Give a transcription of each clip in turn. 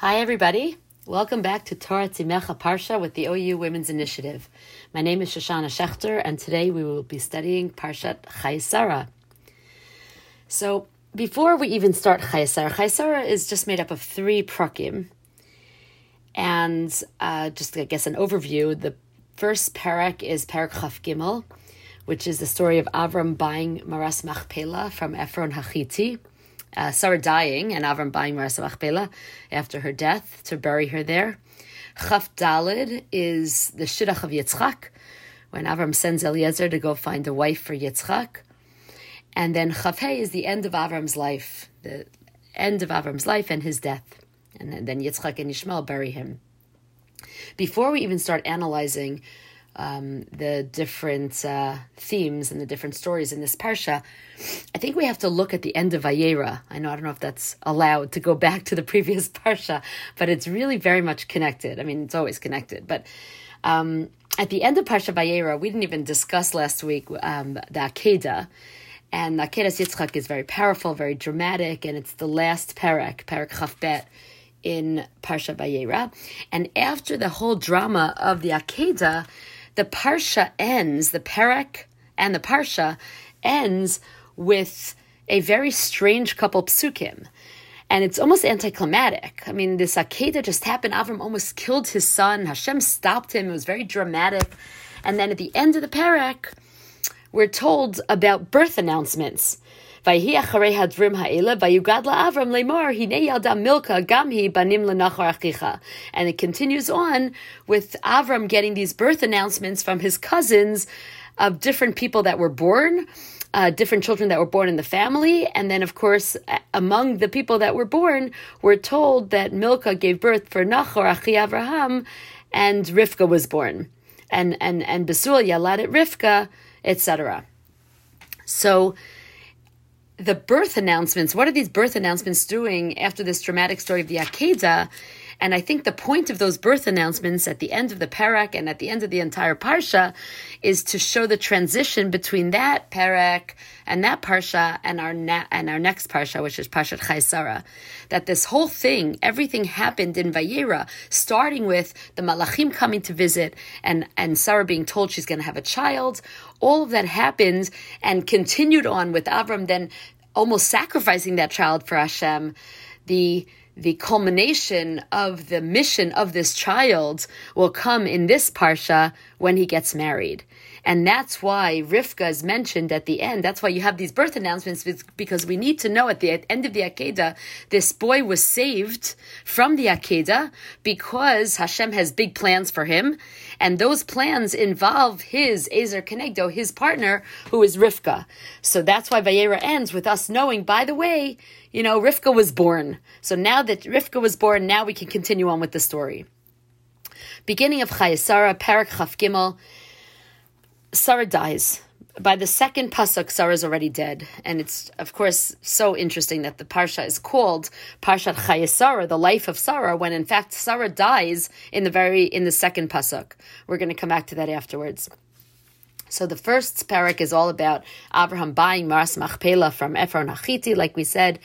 Hi, everybody. Welcome back to Torat Imecha Parsha with the OU Women's Initiative. My name is Shoshana Schechter, and today we will be studying Parshat Chayei So, before we even start Chayei Sarah, is just made up of three prakim. And uh, just, I guess, an overview. The first parak is Parak Chaf Gimel, which is the story of Avram buying Maras Machpelah from Ephron Hachiti uh, Sarah dying and Avram buying Marasa Machpelah after her death to bury her there. Chaf Dalid is the Shidduch of Yitzchak, when Avram sends Eliezer to go find a wife for Yitzchak. And then Chaf Hey is the end of Avram's life, the end of Avram's life and his death. And then Yitzchak and Ishmael bury him. Before we even start analyzing um, the different uh, themes and the different stories in this parsha, I think we have to look at the end of Vayera. I know I don't know if that's allowed to go back to the previous parsha, but it's really very much connected. I mean, it's always connected, but. Um, at the end of Parsha Vayera, we didn't even discuss last week um, the Akedah, and the Akedah Yitzchak is very powerful, very dramatic, and it's the last parak, parak Chafbet, in Parsha Vayera. And after the whole drama of the Akedah, the parsha ends, the parak and the parsha ends with a very strange couple psukim. And it's almost anticlimactic. I mean, this Akedah just happened. Avram almost killed his son. Hashem stopped him. It was very dramatic. And then at the end of the parak, we're told about birth announcements. And it continues on with Avram getting these birth announcements from his cousins of different people that were born. Uh, different children that were born in the family. And then, of course, among the people that were born, we're told that Milcah gave birth for Nachor, Achi Avraham, and Rivka was born. And, and, and Besul Yalad at Rivka, etc. So, the birth announcements, what are these birth announcements doing after this dramatic story of the Akedah? And I think the point of those birth announcements at the end of the parak and at the end of the entire parsha is to show the transition between that parak and that parsha and our na- and our next parsha, which is Parshat Chayei Sarah. That this whole thing, everything happened in Vayera, starting with the Malachim coming to visit and and Sarah being told she's going to have a child. All of that happened and continued on with Avram then almost sacrificing that child for Hashem. The the culmination of the mission of this child will come in this parsha when he gets married. And that's why Rivka is mentioned at the end. That's why you have these birth announcements because we need to know at the end of the Akedah, this boy was saved from the Akedah because Hashem has big plans for him. And those plans involve his Ezer Kenegdo, his partner, who is Rivka. So that's why Vayera ends with us knowing, by the way, you know, Rivka was born. So now that Rivka was born, now we can continue on with the story. Beginning of Chayei Sarah, Parak Chaf Gimel, Sarah dies. By the second pasuk, Sarah is already dead, and it's of course so interesting that the parsha is called Parshat Chayei Sarah, the life of Sarah, when in fact Sarah dies in the very in the second pasuk. We're going to come back to that afterwards. So the first parak is all about Abraham buying Maras Machpelah from Ephron Achiti, like we said.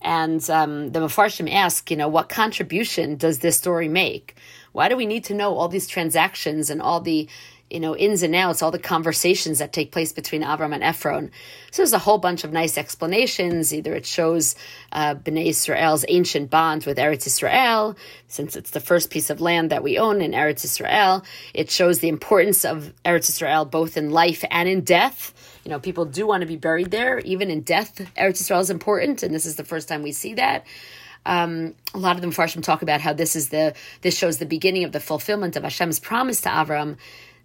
And um, the Mefarshim ask, you know, what contribution does this story make? Why do we need to know all these transactions and all the you know, ins and outs, all the conversations that take place between Avram and Ephron. So there's a whole bunch of nice explanations. Either it shows uh, Bnei Israel's ancient bond with Eretz Israel, since it's the first piece of land that we own in Eretz Israel. It shows the importance of Eretz Israel both in life and in death. You know, people do want to be buried there, even in death. Eretz Israel is important, and this is the first time we see that. Um, a lot of them Farshim talk about how this is the this shows the beginning of the fulfillment of Hashem's promise to Avram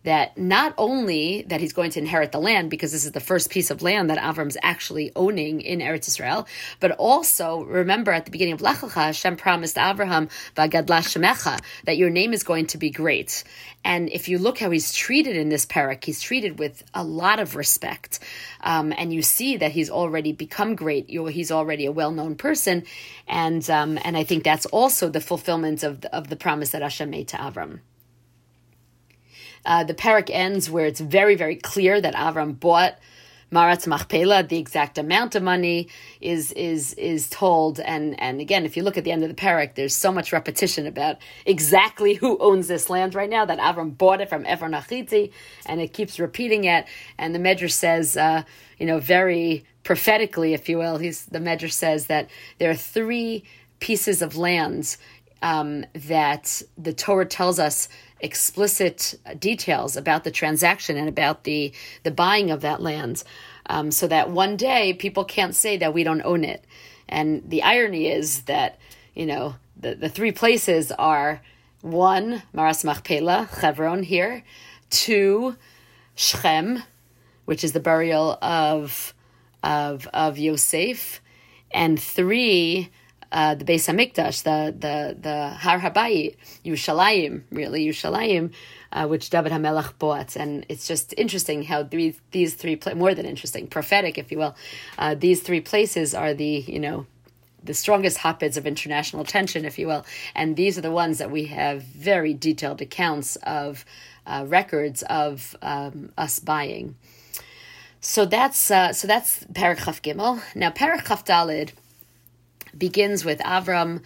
that not only that he's going to inherit the land because this is the first piece of land that Avram's actually owning in Eretz Israel, but also remember at the beginning of Lech Lecha, Hashem promised Avraham that your name is going to be great. And if you look how he's treated in this parak, he's treated with a lot of respect, um, and you see that he's already become great. He's already a well-known person, and um, and I think that's also the fulfillment of the, of the promise that Hashem made to Avram. Uh, the parak ends where it's very, very clear that Avram bought Marat Machpela, the exact amount of money is is is told, and and again, if you look at the end of the parak, there's so much repetition about exactly who owns this land right now. That Avram bought it from Ephron Achiti, and it keeps repeating it. And the Medrash says, uh, you know, very prophetically, if you will, he's the Medrash says that there are three pieces of lands um, that the Torah tells us explicit details about the transaction and about the the buying of that land, um, so that one day people can't say that we don't own it. And the irony is that you know the the three places are one Maras Machpela Chevron here, two Shechem, which is the burial of of of Yosef, and three uh, the Beis Hamikdash, the the the Har Habayit, Yerushalayim, really Yerushalayim, uh, which David Hamelach bought, and it's just interesting how these these three more than interesting, prophetic, if you will. Uh, these three places are the you know the strongest hotbeds of international tension, if you will, and these are the ones that we have very detailed accounts of uh, records of um, us buying. So that's uh, so that's Parakhaf Gimel. Now Parakhaf Dalid begins with Avram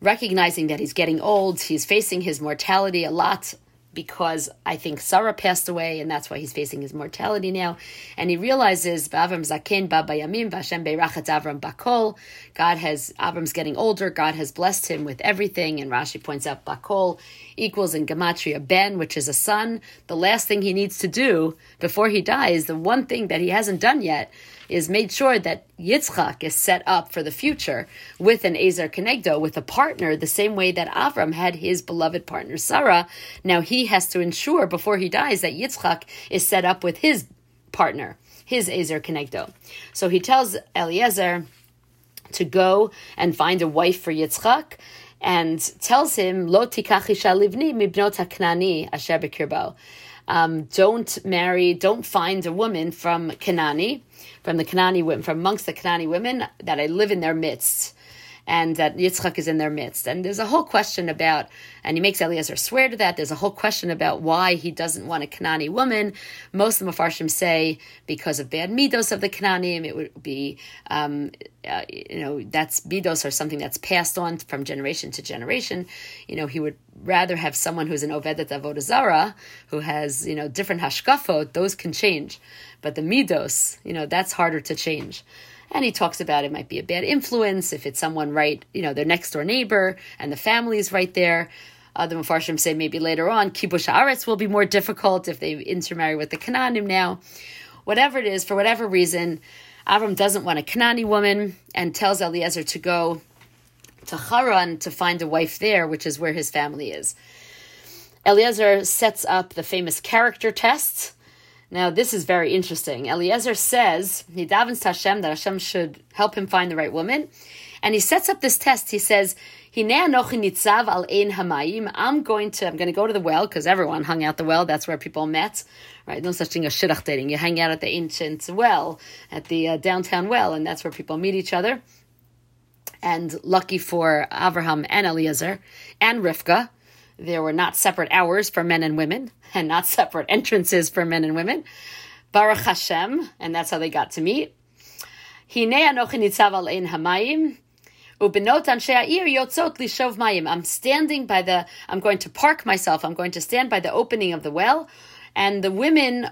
recognizing that he's getting old, he's facing his mortality a lot because I think Sarah passed away, and that's why he's facing his mortality now. And he realizes Avram Zaken Babayamim Vashem Beirachat Avram Bakol. God has Avram's getting older. God has blessed him with everything. And Rashi points out Bakol equals in Gematria Ben, which is a son. The last thing he needs to do before he dies, the one thing that he hasn't done yet, is made sure that Yitzchak is set up for the future with an Ezer Kenegdo, with a partner, the same way that Avram had his beloved partner Sarah. Now he has to ensure before he dies that Yitzchak is set up with his partner, his Ezer Kenegdo. So he tells Eliezer to go and find a wife for Yitzchak and tells him, Lo tikach livni mibnot asher. Um, don't marry, don't find a woman from Kanani, from the Kanani women, from amongst the Kanani women that I live in their midst and that Yitzchak is in their midst. And there's a whole question about, and he makes Eliezer swear to that. There's a whole question about why he doesn't want a Kanani woman. Most of the Mepharshim say because of bad midos of the Kananim, it would be, um, uh, you know, that's midos or something that's passed on from generation to generation. You know, he would rather have someone who's an Ovedet Avodah Zara, who has, you know, different hashkafot, those can change. But the midos, you know, that's harder to change and he talks about it might be a bad influence if it's someone right, you know, their next door neighbor and the family is right there. The Mepharshim say maybe later on kibush aretz will be more difficult if they intermarry with the Canaanim now. Whatever it is, for whatever reason, Avram doesn't want a Canaani woman and tells Eliezer to go to Haran to find a wife there, which is where his family is. Eliezer sets up the famous character test now, this is very interesting. Eliezer says he davens to Hashem that Hashem should help him find the right woman. And he sets up this test. He says, I'm going to, I'm going to go to the well because everyone hung out the well. That's where people met, right? No such thing as shidduch dating. You hang out at the ancient well, at the uh, downtown well, and that's where people meet each other. And lucky for Abraham and Eliezer and Rivka, there were not separate hours for men and women and not separate entrances for men and women. Baruch Hashem, and that's how they got to meet. Hinea nochinitzaval in Hamaim. Ubinotan Shea Io Yotzotli Shov Mayim. I'm standing by the, I'm going to park myself, I'm going to stand by the opening of the well, and the women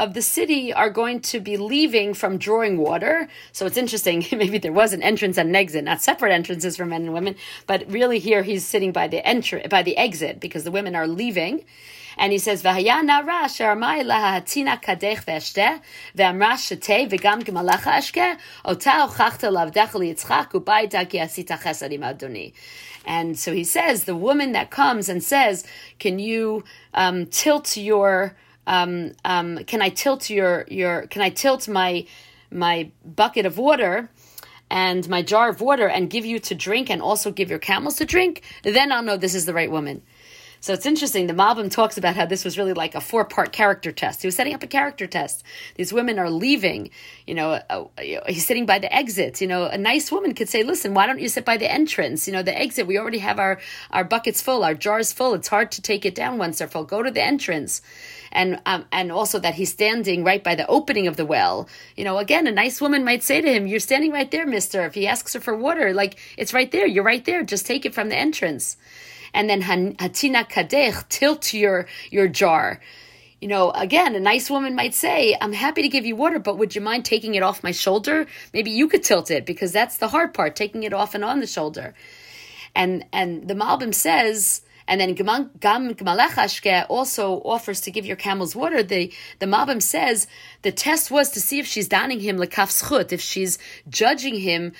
of the city are going to be leaving from drawing water. So it's interesting. Maybe there was an entrance and an exit, not separate entrances for men and women, but really here he's sitting by the entry by the exit because the women are leaving. And he says, "V'haya nara sharmai lahatina kadech adoni." And so he says, the woman that comes and says, "Can you um, tilt your um, um, can I tilt your your can I tilt my my bucket of water and my jar of water and give you to drink and also give your camels to drink, then I'll know this is the right woman. So it's interesting. The Malbim talks about how this was really like a four part character test. He was setting up a character test. These women are leaving. You know, uh, he's sitting by the exit. You know, a nice woman could say, "Listen, why don't you sit by the entrance? You know, the exit. We already have our our buckets full, our jars full. It's hard to take it down once they're full. Go to the entrance." And um, and also that he's standing right by the opening of the well. You know, again, a nice woman might say to him, "You're standing right there, Mister." If he asks her for water, like it's right there. You're right there. Just take it from the entrance and then hatina kadech, tilt your your jar. You know, again, a nice woman might say, I'm happy to give you water, but would you mind taking it off my shoulder? Maybe you could tilt it because that's the hard part, taking it off and on the shoulder. And and the Malbim says, and then Gam Gmalech also offers to give your camels water. The the Malbim says the test was to see if she's donning him lekaf zechut, if she's judging him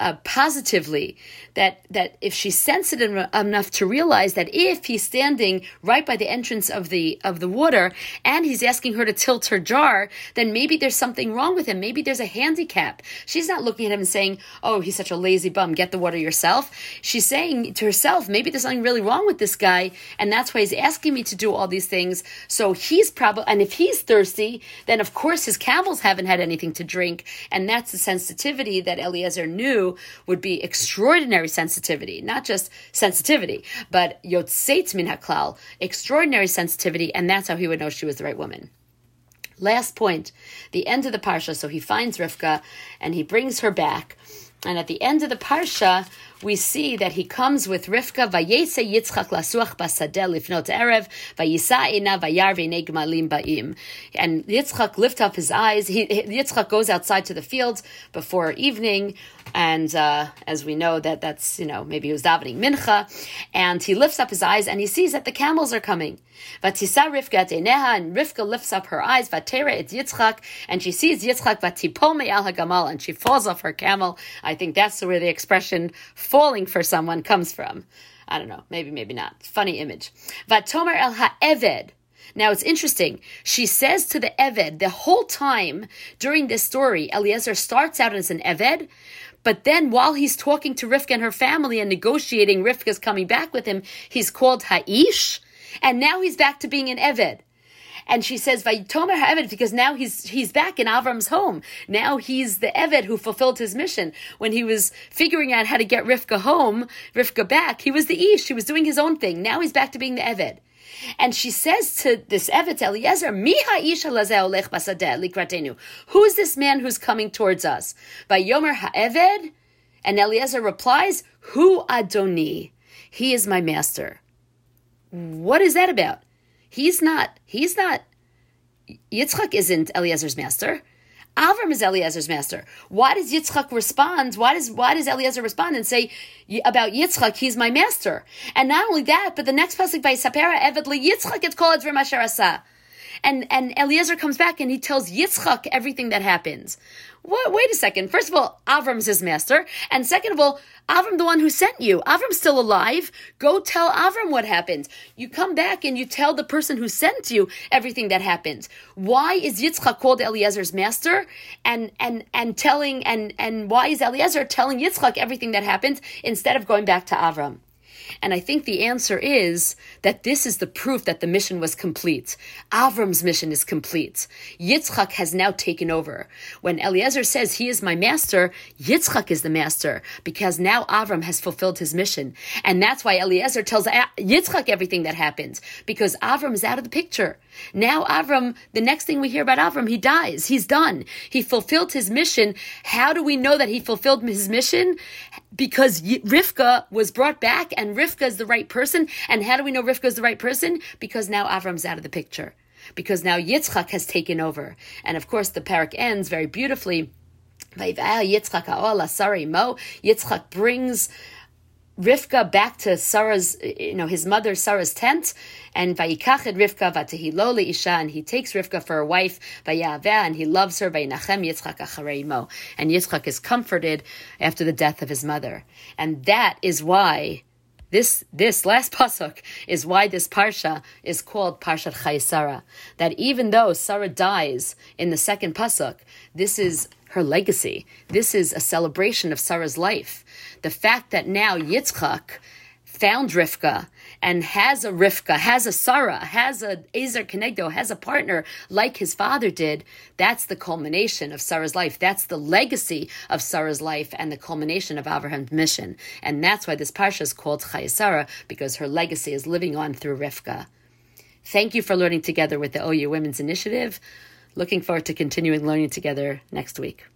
uh, positively that that if she's sensitive enough to realize that if he's standing right by the entrance of the of the water and he's asking her to tilt her jar, then maybe there's something wrong with him. Maybe there's a handicap. She's not looking at him and saying, "Oh, he's such a lazy bum. Get the water yourself." She's saying to herself, "Maybe there's something really wrong with this guy, and that's why he's asking me to do all these things." So he's probably, and if he's thirsty, then of course his camels haven't had anything to drink, and that's the sensitivity that Eliezer knew would be extraordinary sensitivity, not just sensitivity, but yotzeit min haklal, extraordinary sensitivity, and that's how he would know she was the right woman. Last point, the end of the parsha. So he finds Rivka and he brings her back. And at the end of the parsha, we see that he comes with Rivka, Vayese Yitzchak lasuach basadel lifnot erev, Vayisa'ina vayar gmalim ba'im. And Yitzchak lift up his eyes. He, Yitzchak goes outside to the fields before evening, and uh, as we know that that's you know maybe he was davening mincha, and he lifts up his eyes and he sees that the camels are coming. Vatisa Rivka at Eneha, and Rivka lifts up her eyes. Vatera et Yitzchak, and she sees Yitzchak vatipol me'al hagamal, and she falls off her camel. I think that's where the expression "falling for someone" comes from. I don't know, maybe, maybe not. Funny image. Vatomer el ha'eved. Now it's interesting. She says to the Eved the whole time during this story, Eliezer starts out as an Eved, but then while he's talking to Rivka and her family and negotiating Rivka's coming back with him, he's called Ha'ish, and now he's back to being an Eved. And she says, Vayitomer Ha'eved, because now he's, he's back in Avram's home. Now he's the Eved who fulfilled his mission. When he was figuring out how to get Rivka home, Rivka back, he was the Ish. He was doing his own thing. Now he's back to being the Eved. And she says to this Eved Eliezer, Miha likratenu. Who's this man who's coming towards us? By Yomer Ha'eved? And Eliezer replies, Who Adoni? He is my master. What is that about? He's not, he's not, Yitzchak isn't Eliezer's master. Avram is Eliezer's master. Why does Yitzchak respond? Why does why does Eliezer respond and say about Yitzchak, he's my master? And not only that, but the next passage by Sapera Eved Yitzchak it's called Asa. And and Eliezer comes back and he tells Yitzchak everything that happens. What, wait a second. First of all, Avram's his master. And second of all, Avram, the one who sent you. Avram's still alive. Go tell Avram what happened. You come back and you tell the person who sent you everything that happened. Why is Yitzchak called Eliezer's master? And, and, and telling, and, and why is Eliezer telling Yitzchak everything that happened instead of going back to Avram? And I think the answer is that this is the proof that the mission was complete. Avram's mission is complete. Yitzchak has now taken over. When Eliezer says he is my master, Yitzchak is the master because now Avram has fulfilled his mission. And that's why Eliezer tells Yitzchak everything that happened because Avram is out of the picture. Now Avram, the next thing we hear about Avram, he dies. He's done. He fulfilled his mission. How do we know that he fulfilled his mission? Because Rivka was brought back and Rivka is the right person. And how do we know Rivka is the right person? Because now Avram's out of the picture. Because now Yitzchak has taken over. And of course, the parak ends very beautifully. Yitzchak brings Rivka back to Sarah's, you know, his mother Sarah's tent, and vayikachet Rivka vatehilo isha, and he takes Rivka for a wife, vayaveh, and he loves her, vayinachem Yitzchak achareimo, and Yitzchak is comforted after the death of his mother, and that is why this this last pasuk is why this parsha is called Parshat Chayei Sarah. That even though Sarah dies in the second pasuk, this is her legacy. This is a celebration of Sarah's life. The fact that now Yitzchak found Rivka and has a Rivka, has a Sarah, has a Ezer Kenegdo, has a partner like his father did, that's the culmination of Sarah's life. That's the legacy of Sarah's life and the culmination of Abraham's mission. And that's why this parsha is called Chayei Sarah, because her legacy is living on through Rivka. Thank you for learning together with the OU Women's Initiative. Looking forward to continuing learning together next week.